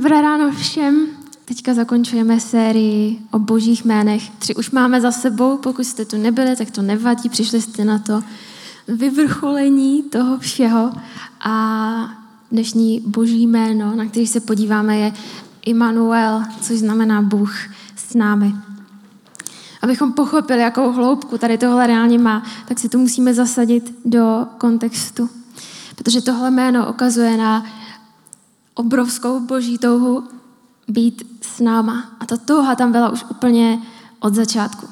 Dobré ráno všem. Teďka zakončujeme sérii o božích jménech. Tři už máme za sebou, pokud jste tu nebyli, tak to nevadí, přišli jste na to vyvrcholení toho všeho. A dnešní boží jméno, na který se podíváme, je Immanuel, což znamená Bůh s námi. Abychom pochopili, jakou hloubku tady tohle reálně má, tak si to musíme zasadit do kontextu. Protože tohle jméno ukazuje na obrovskou boží touhu být s náma. A ta touha tam byla už úplně od začátku.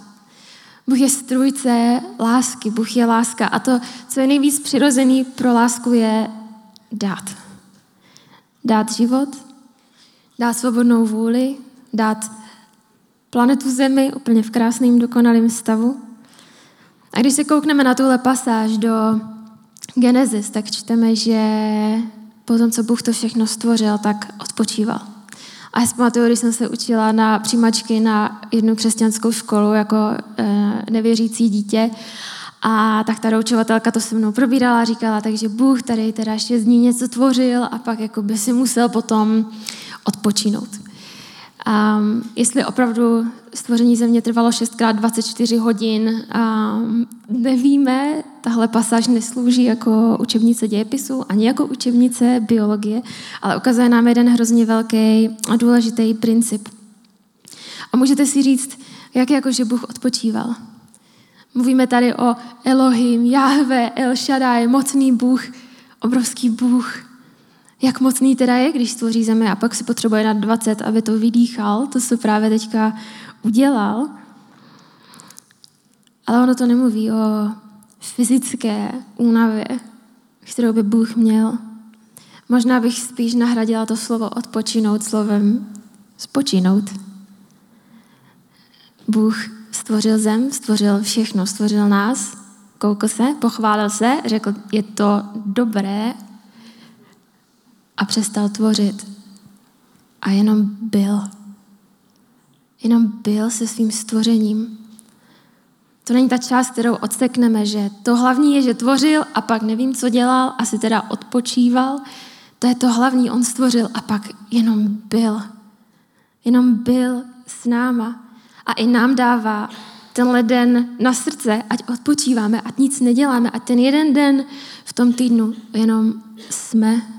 Bůh je strůjce lásky, Bůh je láska. A to, co je nejvíc přirozený pro lásku, je dát. Dát život, dát svobodnou vůli, dát planetu Zemi úplně v krásném, dokonalém stavu. A když se koukneme na tuhle pasáž do Genesis, tak čteme, že po tom, co Bůh to všechno stvořil, tak odpočíval. A já si pamatuju, když jsem se učila na přijímačky na jednu křesťanskou školu jako e, nevěřící dítě, a tak ta doučovatelka to se mnou probírala říkala, takže Bůh tady teda šest dní něco tvořil a pak jako by si musel potom odpočínout. A jestli opravdu stvoření země trvalo 6x24 hodin, a nevíme, tahle pasáž neslouží jako učebnice dějepisu ani jako učebnice biologie, ale ukazuje nám jeden hrozně velký a důležitý princip. A můžete si říct, jak jako, že Bůh odpočíval. Mluvíme tady o Elohim, Jahve, El Shaddai, mocný Bůh, obrovský Bůh, jak mocný teda je, když stvoří zemi a pak si potřebuje na 20, aby to vydýchal, to, co právě teďka udělal. Ale ono to nemluví o fyzické únavě, kterou by Bůh měl. Možná bych spíš nahradila to slovo odpočinout slovem spočinout. Bůh stvořil zem, stvořil všechno, stvořil nás, koukl se, pochválil se, řekl, je to dobré a přestal tvořit. A jenom byl. Jenom byl se svým stvořením. To není ta část, kterou odsekneme, že to hlavní je, že tvořil a pak nevím, co dělal, asi teda odpočíval. To je to hlavní, on stvořil a pak jenom byl. Jenom byl s náma. A i nám dává tenhle den na srdce, ať odpočíváme, ať nic neděláme, ať ten jeden den v tom týdnu jenom jsme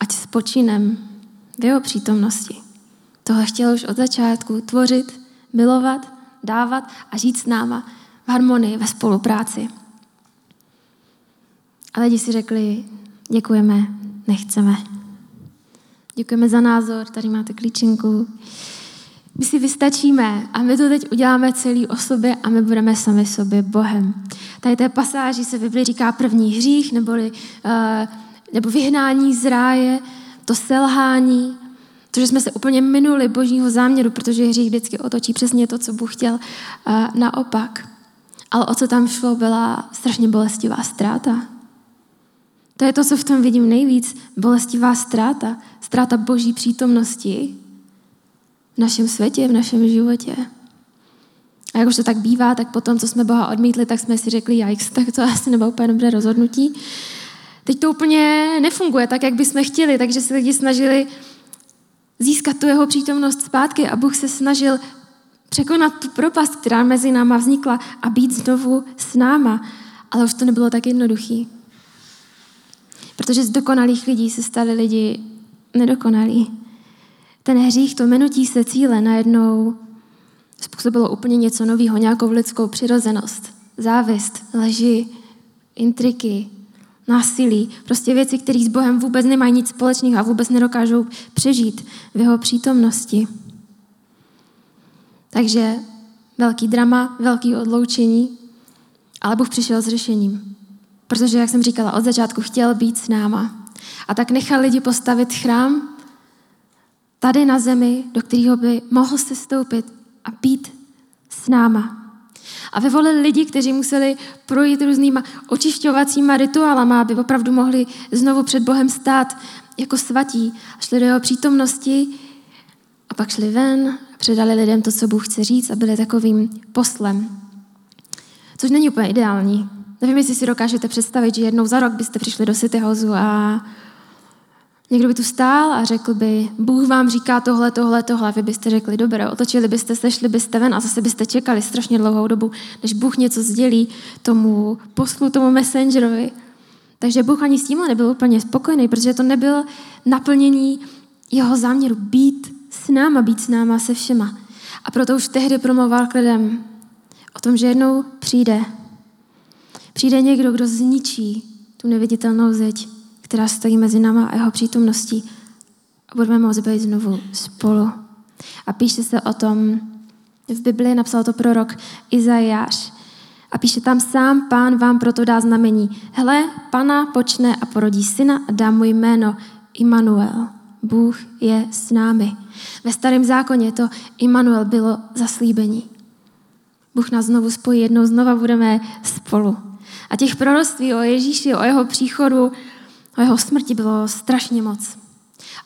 ať spočinem v jeho přítomnosti. Tohle chtěl už od začátku tvořit, milovat, dávat a žít s náma v harmonii, ve spolupráci. A lidi si řekli, děkujeme, nechceme. Děkujeme za názor, tady máte klíčenku. My si vystačíme a my to teď uděláme celý o sobě a my budeme sami sobě Bohem. Tady té pasáži se v Biblii říká první hřích, neboli uh, nebo vyhnání z ráje, to selhání, to, že jsme se úplně minuli božího záměru, protože hřích vždycky otočí přesně to, co Bůh chtěl naopak. Ale o co tam šlo, byla strašně bolestivá ztráta. To je to, co v tom vidím nejvíc. Bolestivá ztráta. Ztráta boží přítomnosti v našem světě, v našem životě. A jak už to tak bývá, tak potom, co jsme Boha odmítli, tak jsme si řekli, jajks, tak to asi nebylo úplně dobré rozhodnutí. Teď to úplně nefunguje tak, jak bychom chtěli, takže se lidi snažili získat tu jeho přítomnost zpátky a Bůh se snažil překonat tu propast, která mezi náma vznikla a být znovu s náma. Ale už to nebylo tak jednoduchý. Protože z dokonalých lidí se stali lidi nedokonalí. Ten hřích, to menutí se cíle najednou způsobilo úplně něco nového, nějakou lidskou přirozenost, závist, leži, intriky, násilí, prostě věci, které s Bohem vůbec nemají nic společného a vůbec nedokážou přežít v jeho přítomnosti. Takže velký drama, velký odloučení, ale Bůh přišel s řešením. Protože, jak jsem říkala, od začátku chtěl být s náma. A tak nechal lidi postavit chrám tady na zemi, do kterého by mohl se stoupit a být s náma. A vyvolili lidi, kteří museli projít různýma očišťovacíma rituálama, aby opravdu mohli znovu před Bohem stát jako svatí. A šli do jeho přítomnosti a pak šli ven a předali lidem to, co Bůh chce říct a byli takovým poslem. Což není úplně ideální. Nevím, jestli si dokážete představit, že jednou za rok byste přišli do City Houseu a Někdo by tu stál a řekl by, Bůh vám říká tohle, tohle, tohle. Vy byste řekli, dobré, otočili byste se, šli byste ven a zase byste čekali strašně dlouhou dobu, než Bůh něco sdělí tomu poslu, tomu messengerovi. Takže Bůh ani s tímhle nebyl úplně spokojený, protože to nebylo naplnění jeho záměru být s náma, být s náma se všema. A proto už tehdy promluval k lidem o tom, že jednou přijde. Přijde někdo, kdo zničí tu neviditelnou zeď, která stojí mezi náma a jeho přítomností a budeme moct být znovu spolu. A píše se o tom, v Biblii napsal to prorok Izajáš. A píše tam, sám pán vám proto dá znamení. Hle, pana počne a porodí syna a dá mu jméno Immanuel. Bůh je s námi. Ve starém zákoně to Immanuel bylo zaslíbení. Bůh nás znovu spojí, jednou znova budeme spolu. A těch proroctví o Ježíši, o jeho příchodu, o jeho smrti bylo strašně moc.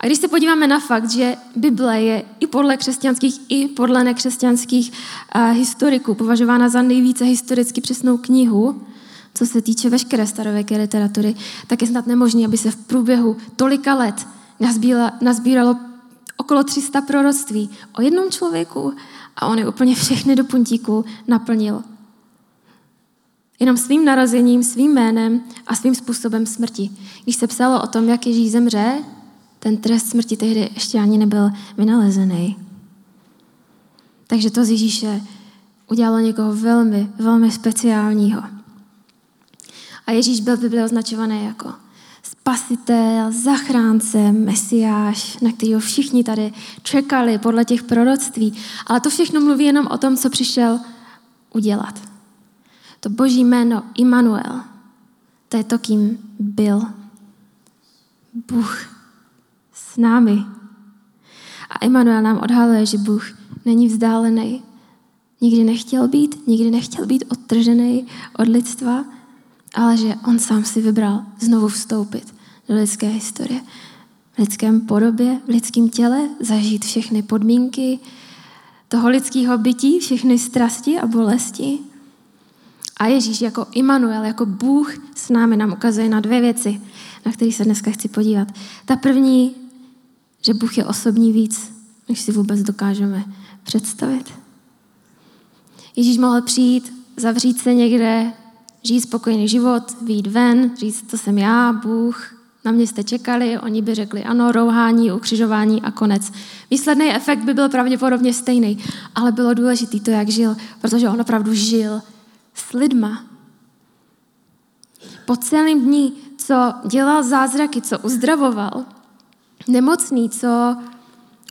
A když se podíváme na fakt, že Bible je i podle křesťanských, i podle nekřesťanských historiků považována za nejvíce historicky přesnou knihu, co se týče veškeré starověké literatury, tak je snad nemožné, aby se v průběhu tolika let nazbíralo okolo 300 proroctví o jednom člověku a on je úplně všechny do puntíku naplnil. Jenom svým narozením, svým jménem a svým způsobem smrti. Když se psalo o tom, jak Ježíš zemře, ten trest smrti tehdy ještě ani nebyl vynalezený. Takže to z Ježíše udělalo někoho velmi, velmi speciálního. A Ježíš byl v označovaný jako spasitel, zachránce, mesiáš, na kterého všichni tady čekali podle těch proroctví. Ale to všechno mluví jenom o tom, co přišel udělat. To boží jméno Immanuel, to je to, kým byl. Bůh s námi. A Immanuel nám odhaluje, že Bůh není vzdálený. Nikdy nechtěl být, nikdy nechtěl být odtržený od lidstva, ale že on sám si vybral znovu vstoupit do lidské historie. V lidském podobě, v lidském těle, zažít všechny podmínky toho lidského bytí, všechny strasti a bolesti. A Ježíš jako Immanuel, jako Bůh s námi nám ukazuje na dvě věci, na které se dneska chci podívat. Ta první, že Bůh je osobní víc, než si vůbec dokážeme představit. Ježíš mohl přijít, zavřít se někde žít spokojený život, výjít ven, říct, to jsem já, Bůh, na mě jste čekali, oni by řekli ano, rouhání, ukřižování a konec. Výsledný efekt by byl pravděpodobně stejný, ale bylo důležité to, jak žil, protože on opravdu žil s lidma. Po celém dní, co dělal zázraky, co uzdravoval, nemocný, co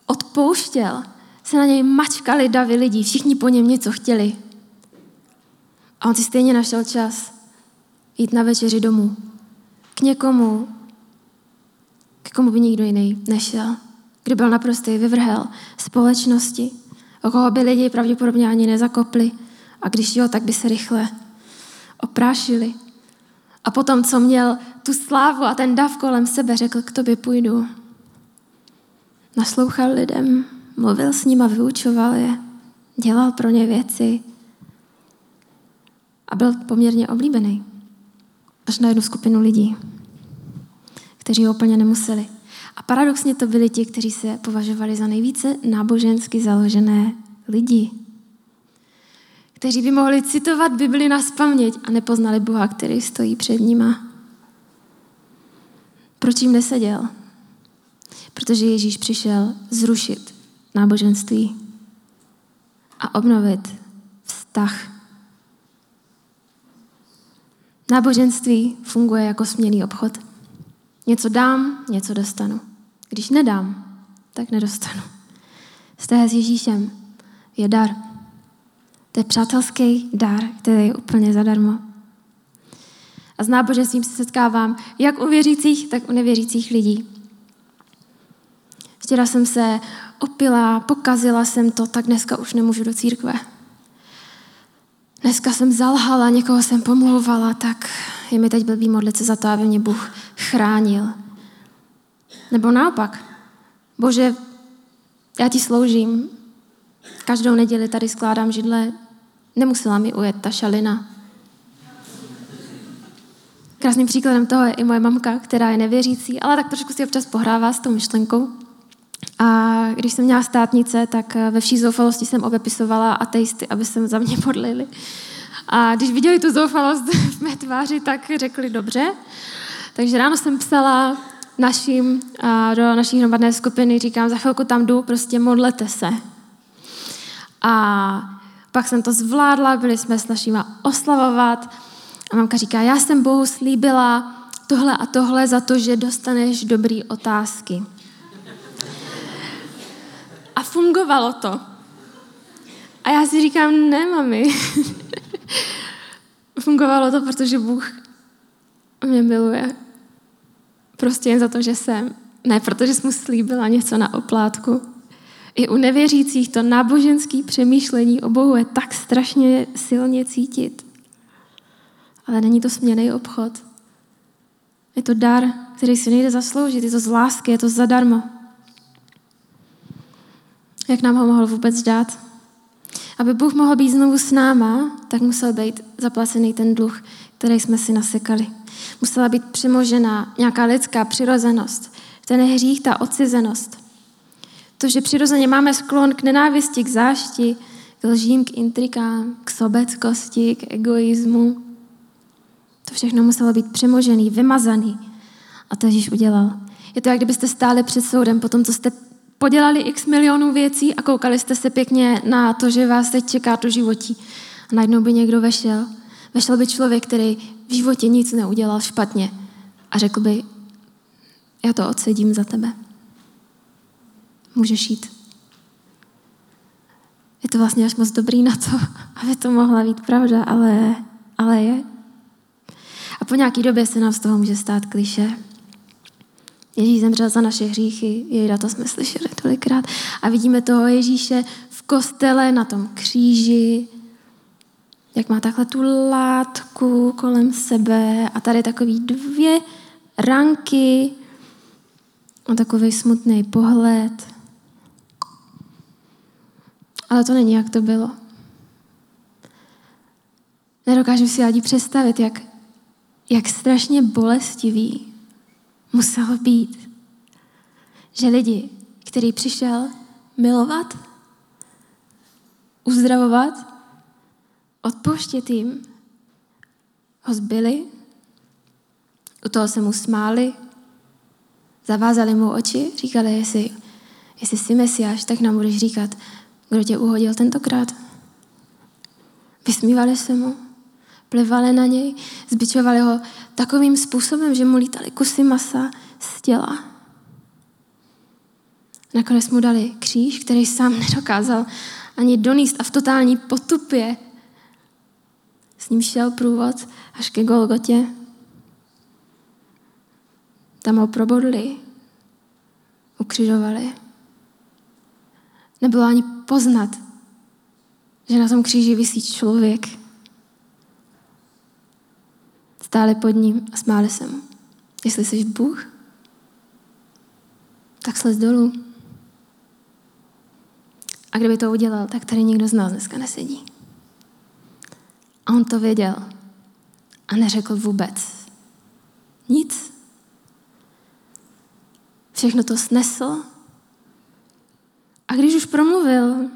odpouštěl, se na něj mačkali davy lidí, všichni po něm něco chtěli. A on si stejně našel čas jít na večeři domů. K někomu, k komu by nikdo jiný nešel. Kdy byl naprostý vyvrhel společnosti, o koho by lidi pravděpodobně ani nezakopli. A když jo, tak by se rychle oprášili. A potom, co měl tu slávu a ten dav kolem sebe, řekl, k tobě půjdu. Naslouchal lidem, mluvil s nima, vyučoval je, dělal pro ně věci, a byl poměrně oblíbený. Až na jednu skupinu lidí, kteří ho úplně nemuseli. A paradoxně to byli ti, kteří se považovali za nejvíce nábožensky založené lidi. Kteří by mohli citovat Bibli na spaměť a nepoznali Boha, který stojí před nima. Proč jim neseděl? Protože Ježíš přišel zrušit náboženství a obnovit vztah Náboženství funguje jako směný obchod. Něco dám, něco dostanu. Když nedám, tak nedostanu. Vztah s Ježíšem je dar. To je přátelský dar, který je úplně zadarmo. A s náboženstvím se setkávám jak u věřících, tak u nevěřících lidí. Včera jsem se opila, pokazila jsem to, tak dneska už nemůžu do církve. Dneska jsem zalhala, někoho jsem pomlouvala, tak je mi teď blbý modlit se za to, aby mě Bůh chránil. Nebo naopak, Bože, já ti sloužím, každou neděli tady skládám židle, nemusela mi ujet ta šalina. Krásným příkladem toho je i moje mamka, která je nevěřící, ale tak trošku si občas pohrává s tou myšlenkou. A když jsem měla státnice, tak ve vší zoufalosti jsem obepisovala ateisty, aby se za mě podlili. A když viděli tu zoufalost v mé tváři, tak řekli dobře. Takže ráno jsem psala našim, do naší hromadné skupiny, říkám, za chvilku tam jdu, prostě modlete se. A pak jsem to zvládla, byli jsme s našima oslavovat a mamka říká, já jsem Bohu slíbila tohle a tohle za to, že dostaneš dobrý otázky. A fungovalo to. A já si říkám, ne, mami. fungovalo to, protože Bůh mě miluje. Prostě jen za to, že jsem. Ne, protože jsem mu slíbila něco na oplátku. I u nevěřících to náboženské přemýšlení o Bohu je tak strašně silně cítit. Ale není to směný obchod. Je to dar, který si nejde zasloužit. Je to z lásky, je to zadarmo. Jak nám ho mohl vůbec dát? Aby Bůh mohl být znovu s náma, tak musel být zaplacený ten dluh, který jsme si nasekali. Musela být přemožena nějaká lidská přirozenost, ten hřích, ta odcizenost. To, že přirozeně máme sklon k nenávisti, k zášti, k lžím, k intrikám, k sobeckosti, k egoismu. To všechno muselo být přemožený, vymazaný. A to Ježíš udělal. Je to, jak kdybyste stáli před soudem po tom, co jste podělali x milionů věcí a koukali jste se pěkně na to, že vás teď čeká to životí. A najednou by někdo vešel. Vešel by člověk, který v životě nic neudělal špatně a řekl by, já to odsedím za tebe. Můžeš jít. Je to vlastně až moc dobrý na to, aby to mohla být pravda, ale, ale je. A po nějaké době se nám z toho může stát kliše. Ježíš zemřel za naše hříchy, jej to jsme slyšeli tolikrát. A vidíme toho Ježíše v kostele na tom kříži, jak má takhle tu látku kolem sebe a tady takový dvě ranky a takový smutný pohled. Ale to není, jak to bylo. Nedokážu si ani představit, jak, jak strašně bolestivý muselo být, že lidi, který přišel milovat, uzdravovat, odpouštět jim, ho zbyli, u toho se mu smáli, zavázali mu oči, říkali, jestli, jestli jsi mesiáš, tak nám budeš říkat, kdo tě uhodil tentokrát. Vysmívali se mu, plivali na něj, zbičovali ho takovým způsobem, že mu lítali kusy masa z těla. Nakonec mu dali kříž, který sám nedokázal ani doníst a v totální potupě s ním šel průvod až ke Golgotě. Tam ho probodli, ukřižovali. Nebylo ani poznat, že na tom kříži vysí člověk. Stáli pod ním a smáli se mu. Jestli jsi Bůh, tak slez dolů. A kdyby to udělal, tak tady nikdo z nás dneska nesedí. A on to věděl a neřekl vůbec nic. Všechno to snesl a když už promluvil,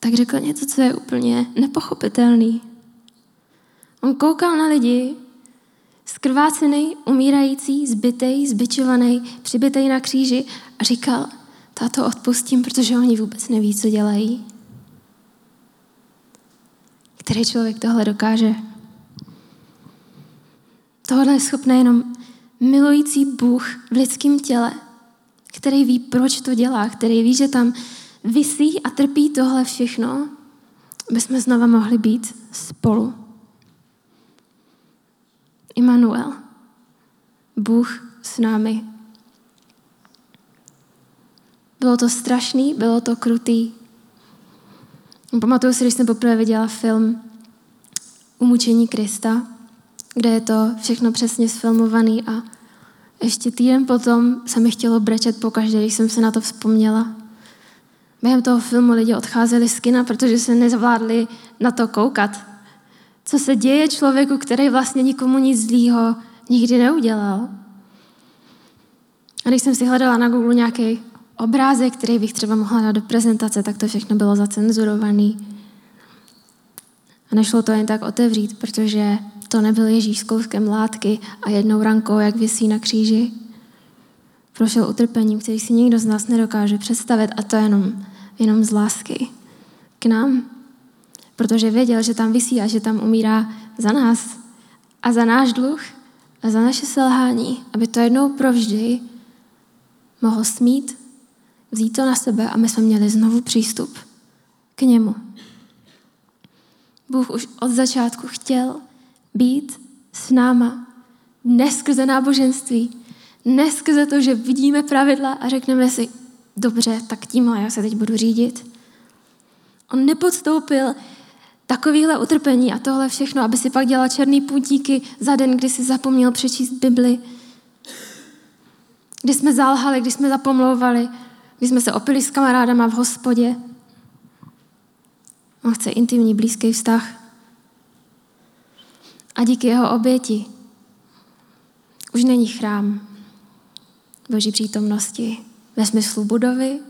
tak řekl něco, co je úplně nepochopitelný. On koukal na lidi, skrvácený, umírající, zbytej, zbičovaný, přibitej na kříži a říkal, táto odpustím, protože oni vůbec neví, co dělají. Který člověk tohle dokáže? Tohle je schopný jenom milující Bůh v lidském těle, který ví, proč to dělá, který ví, že tam vysí a trpí tohle všechno, aby jsme znova mohli být spolu. Immanuel. Bůh s námi. Bylo to strašný, bylo to krutý. Pamatuju si, když jsem poprvé viděla film Umučení Krista, kde je to všechno přesně sfilmovaný a ještě týden potom se mi chtělo brečet pokaždé, když jsem se na to vzpomněla. Během toho filmu lidi odcházeli z kina, protože se nezvládli na to koukat. Co se děje člověku, který vlastně nikomu nic zlýho nikdy neudělal. A když jsem si hledala na Google nějaký obrázek, který bych třeba mohla dát do prezentace, tak to všechno bylo zacenzurovaný. Nešlo to jen tak otevřít, protože to nebyl Ježíš s kouskem látky a jednou rankou, jak vysí na kříži. Prošel utrpením, který si nikdo z nás nedokáže představit a to jenom, jenom z lásky k nám. Protože věděl, že tam vysí a že tam umírá za nás a za náš dluh a za naše selhání, aby to jednou provždy mohl smít, vzít to na sebe a my jsme měli znovu přístup k němu. Bůh už od začátku chtěl být s náma. Neskrze náboženství, neskrze to, že vidíme pravidla a řekneme si, dobře, tak tímhle já se teď budu řídit. On nepodstoupil takovýhle utrpení a tohle všechno, aby si pak dělal černý půtíky za den, kdy si zapomněl přečíst Bibli, kdy jsme zálhali, kdy jsme zapomlouvali, kdy jsme se opili s kamarádama v hospodě. On chce intimní, blízký vztah. A díky jeho oběti už není chrám Boží přítomnosti ve smyslu budovy.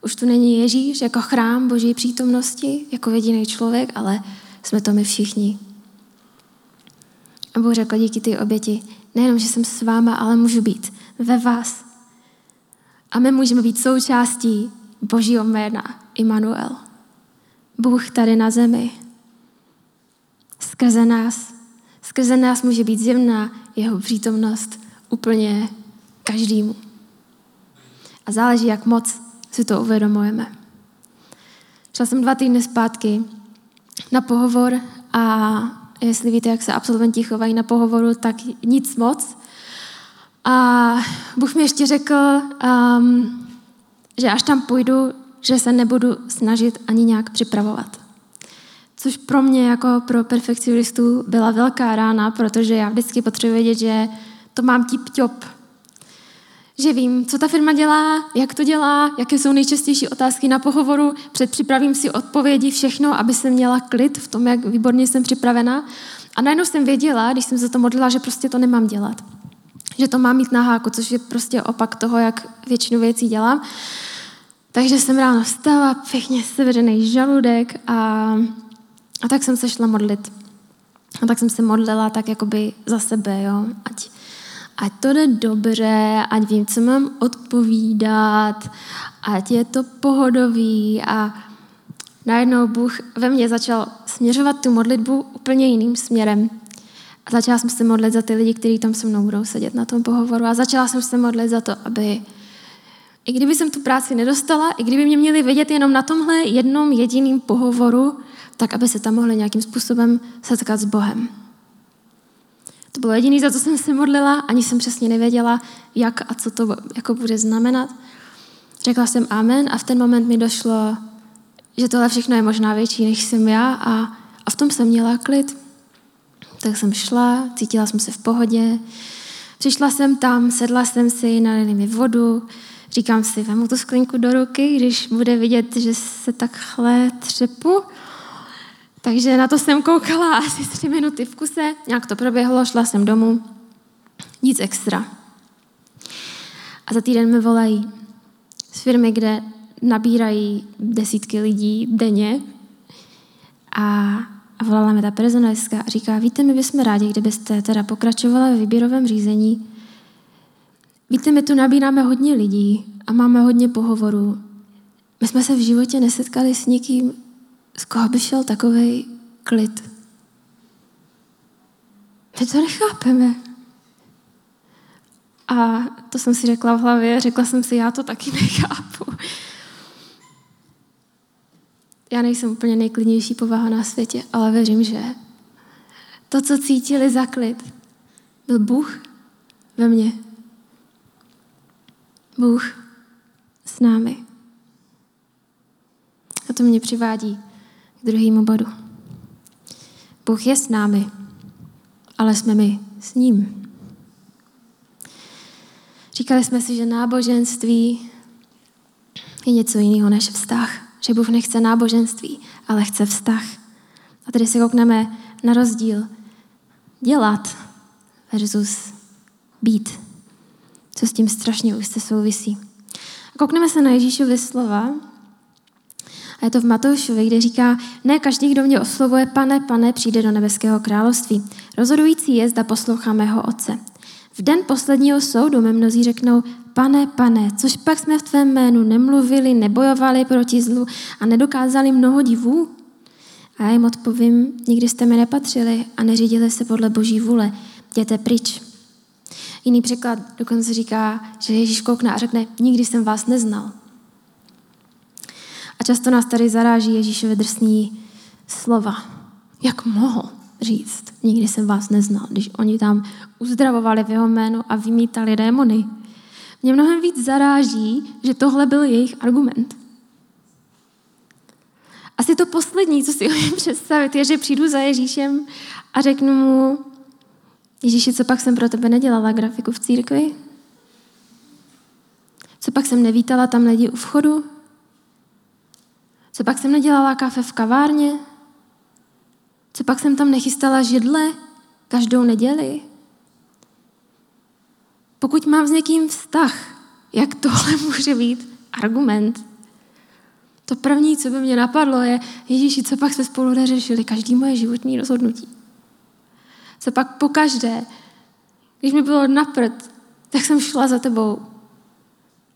Už tu není Ježíš jako chrám Boží přítomnosti, jako jediný člověk, ale jsme to my všichni. A Bůh řekl díky ty oběti, nejenom, že jsem s váma, ale můžu být ve vás. A my můžeme být součástí Božího jména, Immanuel. Bůh tady na zemi. Skrze nás. Skrze nás může být zjemná jeho přítomnost úplně každému. A záleží, jak moc si to uvědomujeme. Šla jsem dva týdny zpátky na pohovor a jestli víte, jak se absolventi chovají na pohovoru, tak nic moc. A Bůh mi ještě řekl, um, že až tam půjdu, že se nebudu snažit ani nějak připravovat. Což pro mě jako pro perfekcionistu byla velká rána, protože já vždycky potřebuji vědět, že to mám tip-top. Že vím, co ta firma dělá, jak to dělá, jaké jsou nejčastější otázky na pohovoru, předpřipravím si odpovědi, všechno, aby jsem měla klid v tom, jak výborně jsem připravena. A najednou jsem věděla, když jsem se to modlila, že prostě to nemám dělat. Že to mám mít na háku, což je prostě opak toho, jak většinu věcí dělám. Takže jsem ráno vstala, pěkně severený žaludek a, a tak jsem se šla modlit. A tak jsem se modlila tak jakoby za sebe, jo. Ať, ať to jde dobře, ať vím, co mám odpovídat, ať je to pohodový a najednou Bůh ve mně začal směřovat tu modlitbu úplně jiným směrem. A začala jsem se modlit za ty lidi, kteří tam se mnou budou sedět na tom pohovoru a začala jsem se modlit za to, aby i kdyby jsem tu práci nedostala, i kdyby mě měli vědět jenom na tomhle jednom jediným pohovoru, tak aby se tam mohli nějakým způsobem setkat s Bohem. To bylo jediné, za co jsem se modlila, ani jsem přesně nevěděla, jak a co to jako bude znamenat. Řekla jsem amen a v ten moment mi došlo, že tohle všechno je možná větší, než jsem já a, a v tom jsem měla klid. Tak jsem šla, cítila jsem se v pohodě, přišla jsem tam, sedla jsem si, nalili mi vodu, Říkám si, vemu tu sklinku do ruky, když bude vidět, že se takhle třepu. Takže na to jsem koukala asi tři minuty v kuse, nějak to proběhlo, šla jsem domů, nic extra. A za týden mi volají z firmy, kde nabírají desítky lidí denně a, a volala mi ta personalistka a říká, víte, my bychom rádi, kdybyste teda pokračovala ve výběrovém řízení, Víte, my tu nabíráme hodně lidí a máme hodně pohovorů. My jsme se v životě nesetkali s někým, z koho by šel takový klid. My to nechápeme. A to jsem si řekla v hlavě, řekla jsem si, já to taky nechápu. Já nejsem úplně nejklidnější povaha na světě, ale věřím, že to, co cítili za klid, byl Bůh ve mně. Bůh s námi. A to mě přivádí k druhému bodu. Bůh je s námi, ale jsme my s ním. Říkali jsme si, že náboženství je něco jiného než vztah. Že Bůh nechce náboženství, ale chce vztah. A tady si koukneme na rozdíl dělat versus být. Co s tím strašně už se souvisí. A koukneme se na Ježíšovi slova, a je to v Matoušovi, kde říká, ne každý, kdo mě oslovuje pane, pane, přijde do nebeského království. Rozhodující je, zda poslouchá mého otce. V den posledního soudu mi mnozí řeknou, pane, pane, což pak jsme v tvém jménu nemluvili, nebojovali proti zlu a nedokázali mnoho divů? A já jim odpovím, nikdy jste mi nepatřili a neřídili se podle boží vůle. Jděte pryč. Jiný překlad dokonce říká, že Ježíš koukne a řekne, nikdy jsem vás neznal. A často nás tady zaráží Ježíšovi drsný slova. Jak mohl říct, nikdy jsem vás neznal, když oni tam uzdravovali v jeho jménu a vymítali démony. Mě mnohem víc zaráží, že tohle byl jejich argument. Asi to poslední, co si umím představit, je, že přijdu za Ježíšem a řeknu mu, Ježíši, co pak jsem pro tebe nedělala grafiku v církvi? Co pak jsem nevítala tam lidi u vchodu? Co pak jsem nedělala kafe v kavárně? Co pak jsem tam nechystala židle každou neděli? Pokud mám s někým vztah, jak tohle může být argument? To první, co by mě napadlo, je, Ježíši, co pak jsme spolu neřešili každý moje životní rozhodnutí. Co pak pokaždé, když mi bylo napřed, tak jsem šla za tebou.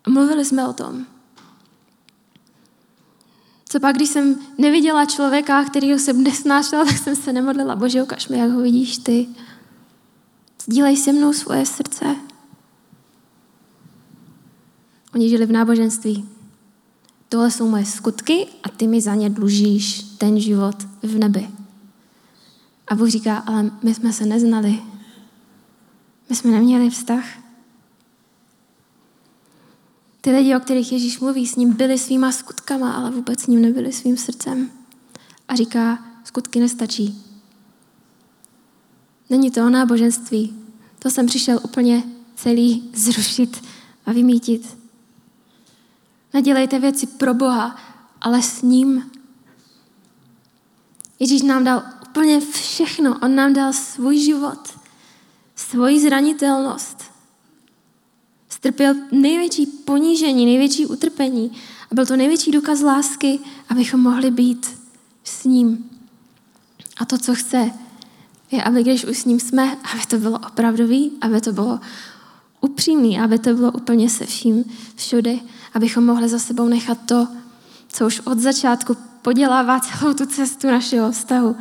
A mluvili jsme o tom. Co pak, když jsem neviděla člověka, kterýho jsem nesnášela, tak jsem se nemodlila. Bože, ukaž mi, jak ho vidíš ty. Sdílej se mnou svoje srdce. Oni žili v náboženství. Tohle jsou moje skutky a ty mi za ně dlužíš ten život v nebi. A Bůh říká, ale my jsme se neznali. My jsme neměli vztah. Ty lidi, o kterých Ježíš mluví, s ním byli svýma skutkama, ale vůbec s ním nebyli svým srdcem. A říká, skutky nestačí. Není to o náboženství. To jsem přišel úplně celý zrušit a vymítit. Nedělejte věci pro Boha, ale s ním. Ježíš nám dal úplně všechno. On nám dal svůj život, svoji zranitelnost. Strpěl největší ponížení, největší utrpení. A byl to největší důkaz lásky, abychom mohli být s ním. A to, co chce, je, aby když už s ním jsme, aby to bylo opravdový, aby to bylo upřímný, aby to bylo úplně se vším všude, abychom mohli za sebou nechat to, co už od začátku podělává celou tu cestu našeho vztahu.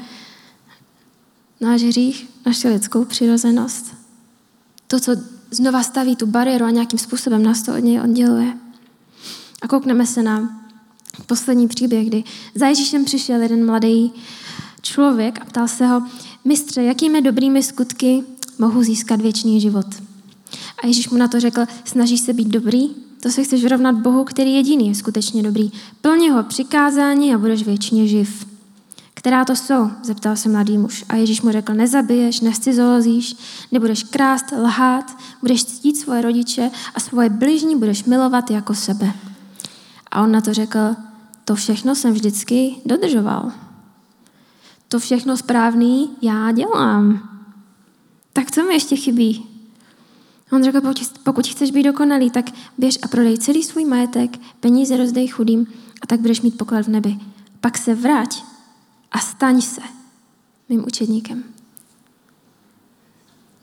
Náš hřích, naši lidskou přirozenost. To, co znova staví tu bariéru a nějakým způsobem nás to od něj odděluje. A koukneme se na poslední příběh, kdy za Ježíšem přišel jeden mladý člověk a ptal se ho, mistře, jakými dobrými skutky mohu získat věčný život? A Ježíš mu na to řekl, snažíš se být dobrý? To se chceš vyrovnat Bohu, který jediný je skutečně dobrý. Plně ho přikázání a budeš věčně živ. Která to jsou? Zeptal se mladý muž. A Ježíš mu řekl, nezabiješ, nescizolozíš, nebudeš krást, lhát, budeš ctít svoje rodiče a svoje bližní budeš milovat jako sebe. A on na to řekl, to všechno jsem vždycky dodržoval. To všechno správný já dělám. Tak co mi ještě chybí? On řekl, pokud chceš být dokonalý, tak běž a prodej celý svůj majetek, peníze rozdej chudým a tak budeš mít poklad v nebi. Pak se vrať a staň se mým učedníkem.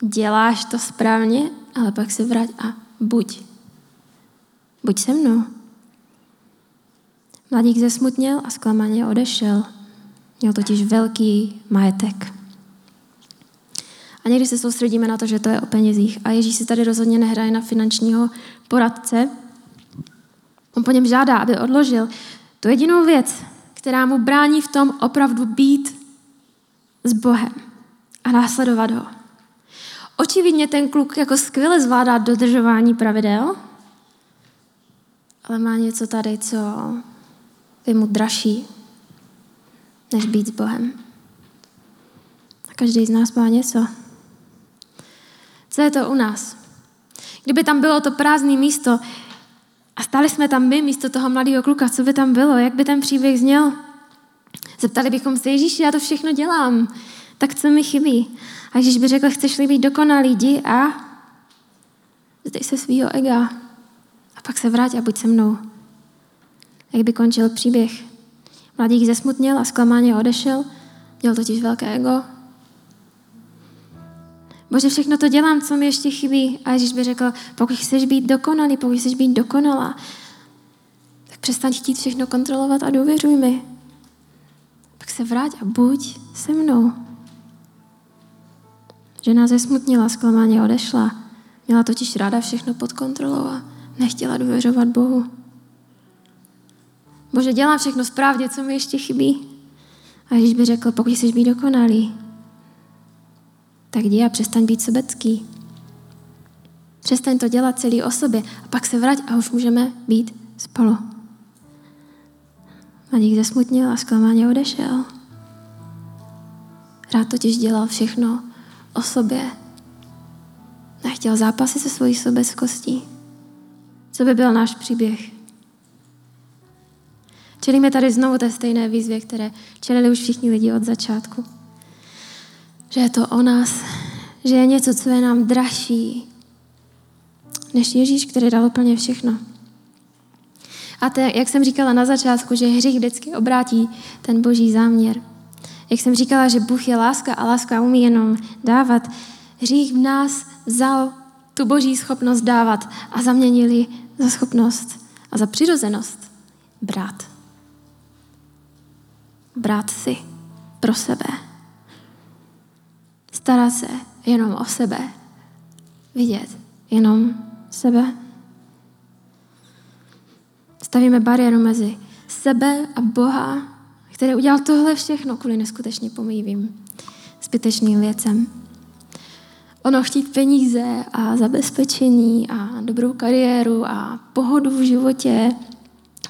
Děláš to správně, ale pak se vrať a buď. Buď se mnou. Mladík zesmutněl a zklamaně odešel. Měl totiž velký majetek. A někdy se soustředíme na to, že to je o penězích. A Ježíš si tady rozhodně nehraje na finančního poradce. On po něm žádá, aby odložil tu jedinou věc, která mu brání v tom opravdu být s Bohem a následovat ho. Očividně ten kluk jako skvěle zvládá dodržování pravidel, ale má něco tady, co je mu dražší, než být s Bohem. A každý z nás má něco. Co je to u nás? Kdyby tam bylo to prázdné místo a stali jsme tam my místo toho mladého kluka, co by tam bylo? Jak by ten příběh zněl? Zeptali bychom se, Ježíši, já to všechno dělám. Tak co mi chybí? A když by řekl, chceš-li být dokonalý, jdi a zdej se svýho ega. A pak se vrať a buď se mnou. Jak by končil příběh? Mladík zesmutněl a zklamáně odešel, měl totiž velké ego. Bože, všechno to dělám, co mi ještě chybí. A Ježíš by řekl, pokud chceš být dokonalý, pokud chceš být dokonalá, tak přestaň chtít všechno kontrolovat a důvěřuj mi. Pak se vrať a buď se mnou. Žena zesmutnila, zklamáně odešla. Měla totiž ráda všechno pod kontrolou a nechtěla důvěřovat Bohu. Bože, dělám všechno správně, co mi ještě chybí. A Ježíš by řekl, pokud chceš být dokonalý, tak jdi a přestaň být sobecký. Přestaň to dělat celý o sobě a pak se vrať a už můžeme být spolu. Mladík zesmutnil a zklamáně odešel. Rád totiž dělal všechno o sobě. Nechtěl zápasy se svojí sobeckostí. Co by byl náš příběh? Čelíme tady znovu té stejné výzvě, které čelili už všichni lidi od začátku. Že je to o nás, že je něco, co je nám dražší, než Ježíš, který dal úplně všechno. A te, jak jsem říkala na začátku, že hřích vždycky obrátí ten boží záměr. Jak jsem říkala, že Bůh je láska a láska umí jenom dávat, hřích v nás vzal tu boží schopnost dávat a zaměnili za schopnost a za přirozenost brát. Brát si pro sebe. Starat se jenom o sebe. Vidět jenom sebe. Stavíme bariéru mezi sebe a Boha, který udělal tohle všechno kvůli neskutečně pomývým, zbytečným věcem. Ono chtít peníze a zabezpečení a dobrou kariéru a pohodu v životě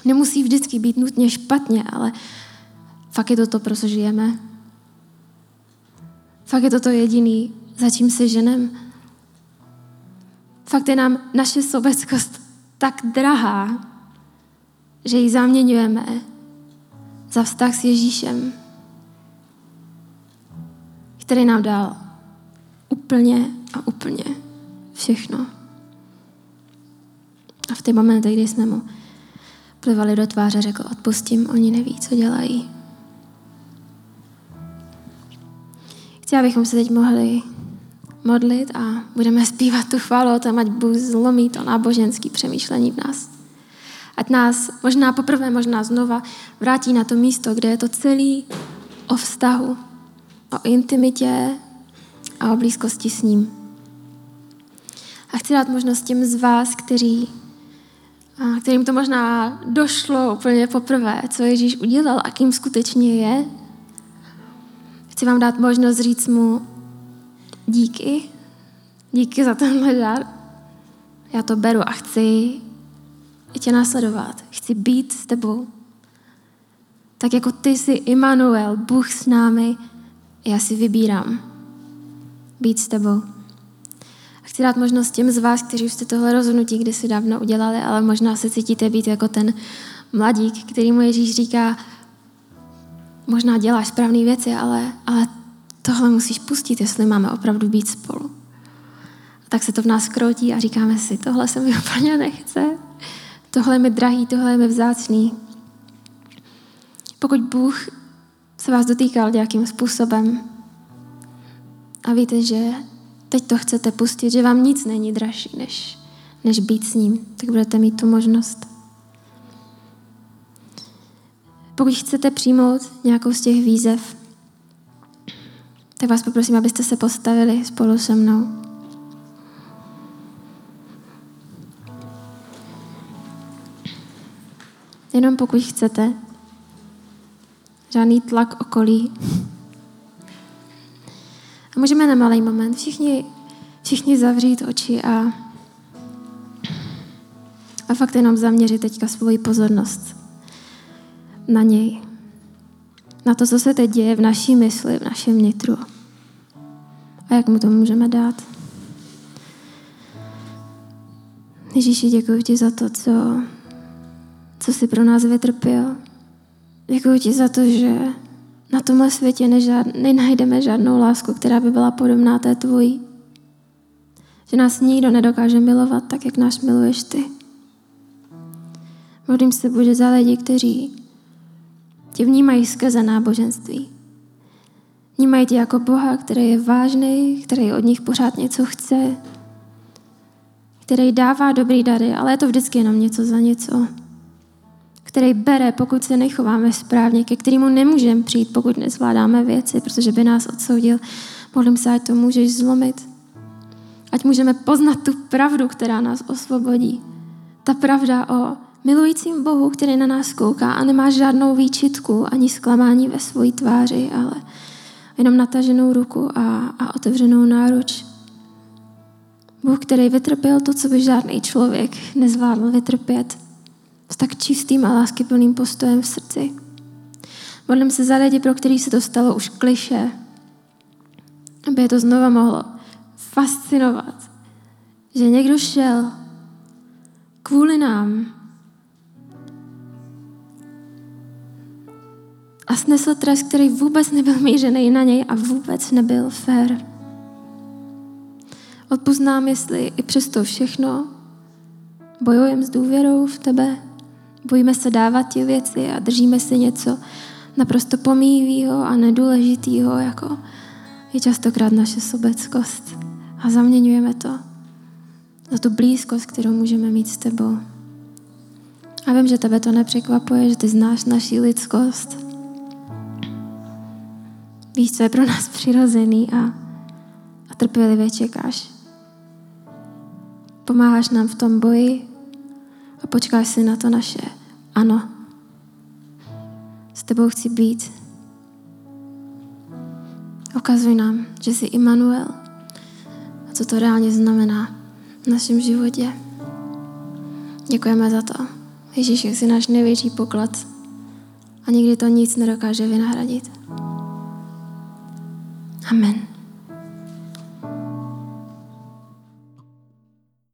nemusí vždycky být nutně špatně, ale fakt je to to, pro co žijeme. Fakt je to to jediný, za čím se ženem. Fakt je nám naše sobeckost tak drahá, že ji zaměňujeme za vztah s Ježíšem, který nám dal úplně a úplně všechno. A v té momentě, kdy jsme mu plivali do tváře, řekl, odpustím, oni neví, co dělají. Chci, abychom se teď mohli modlit a budeme zpívat tu chválu o tom, ať Bůh zlomí to náboženské přemýšlení v nás. Ať nás možná poprvé, možná znova vrátí na to místo, kde je to celý o vztahu, o intimitě a o blízkosti s ním. A chci dát možnost těm z vás, kteří, kterým to možná došlo úplně poprvé, co Ježíš udělal a kým skutečně je, chci vám dát možnost říct mu díky, díky za tenhle dar. Já to beru a chci tě následovat. Chci být s tebou. Tak jako ty jsi Immanuel, Bůh s námi, já si vybírám být s tebou. A chci dát možnost těm z vás, kteří jste tohle rozhodnutí kdysi dávno udělali, ale možná se cítíte být jako ten mladík, který mu Ježíš říká, možná děláš správné věci, ale, ale tohle musíš pustit, jestli máme opravdu být spolu. A tak se to v nás kroutí a říkáme si, tohle se mi úplně nechce. Tohle je mi drahý, tohle je mi vzácný. Pokud Bůh se vás dotýkal nějakým způsobem a víte, že teď to chcete pustit, že vám nic není dražší, než, než být s ním, tak budete mít tu možnost. Pokud chcete přijmout nějakou z těch výzev, tak vás poprosím, abyste se postavili spolu se mnou. Jenom pokud chcete. Žádný tlak okolí. A můžeme na malý moment všichni, všichni zavřít oči a, a fakt jenom zaměřit teďka svoji pozornost na něj. Na to, co se teď děje v naší mysli, v našem nitru. A jak mu to můžeme dát. Ježíši, děkuji ti za to, co co jsi pro nás vytrpěl. Děkuji ti za to, že Na tomhle světě nežád, nenajdeme žádnou lásku, která by byla podobná té tvojí. Že nás nikdo nedokáže milovat tak, jak nás miluješ ty. Modlím se, Bože, za lidi, kteří tě vnímají skrze náboženství. Vnímají tě jako Boha, který je vážný, který od nich pořád něco chce, který dává dobrý dary, ale je to vždycky jenom něco za něco. Který bere, pokud se nechováme správně, ke kterému nemůžeme přijít, pokud nezvládáme věci, protože by nás odsoudil. Modlím se, ať to můžeš zlomit. Ať můžeme poznat tu pravdu, která nás osvobodí. Ta pravda o milujícím Bohu, který na nás kouká a nemá žádnou výčitku ani zklamání ve své tváři, ale jenom nataženou ruku a, a otevřenou náruč. Bůh, který vytrpěl to, co by žádný člověk nezvládl vytrpět s tak čistým a láskyplným postojem v srdci. Modlím se za lidi, pro který se to stalo už kliše, aby je to znova mohlo fascinovat, že někdo šel kvůli nám a snesl trest, který vůbec nebyl mířený na něj a vůbec nebyl fér. Odpust nám, jestli i přesto všechno bojujeme s důvěrou v tebe, bojíme se dávat ti věci a držíme si něco naprosto pomývýho a nedůležitýho, jako je častokrát naše sobeckost. A zaměňujeme to za tu blízkost, kterou můžeme mít s tebou. A vím, že tebe to nepřekvapuje, že ty znáš naši lidskost. Víš, co je pro nás přirozený a, a trpělivě čekáš. Pomáháš nám v tom boji a počkáš si na to naše ano. S tebou chci být. Ukazuj nám, že jsi Immanuel a co to reálně znamená v našem životě. Děkujeme za to. Ježíš, jsi náš největší poklad a nikdy to nic nedokáže vynahradit. Amen.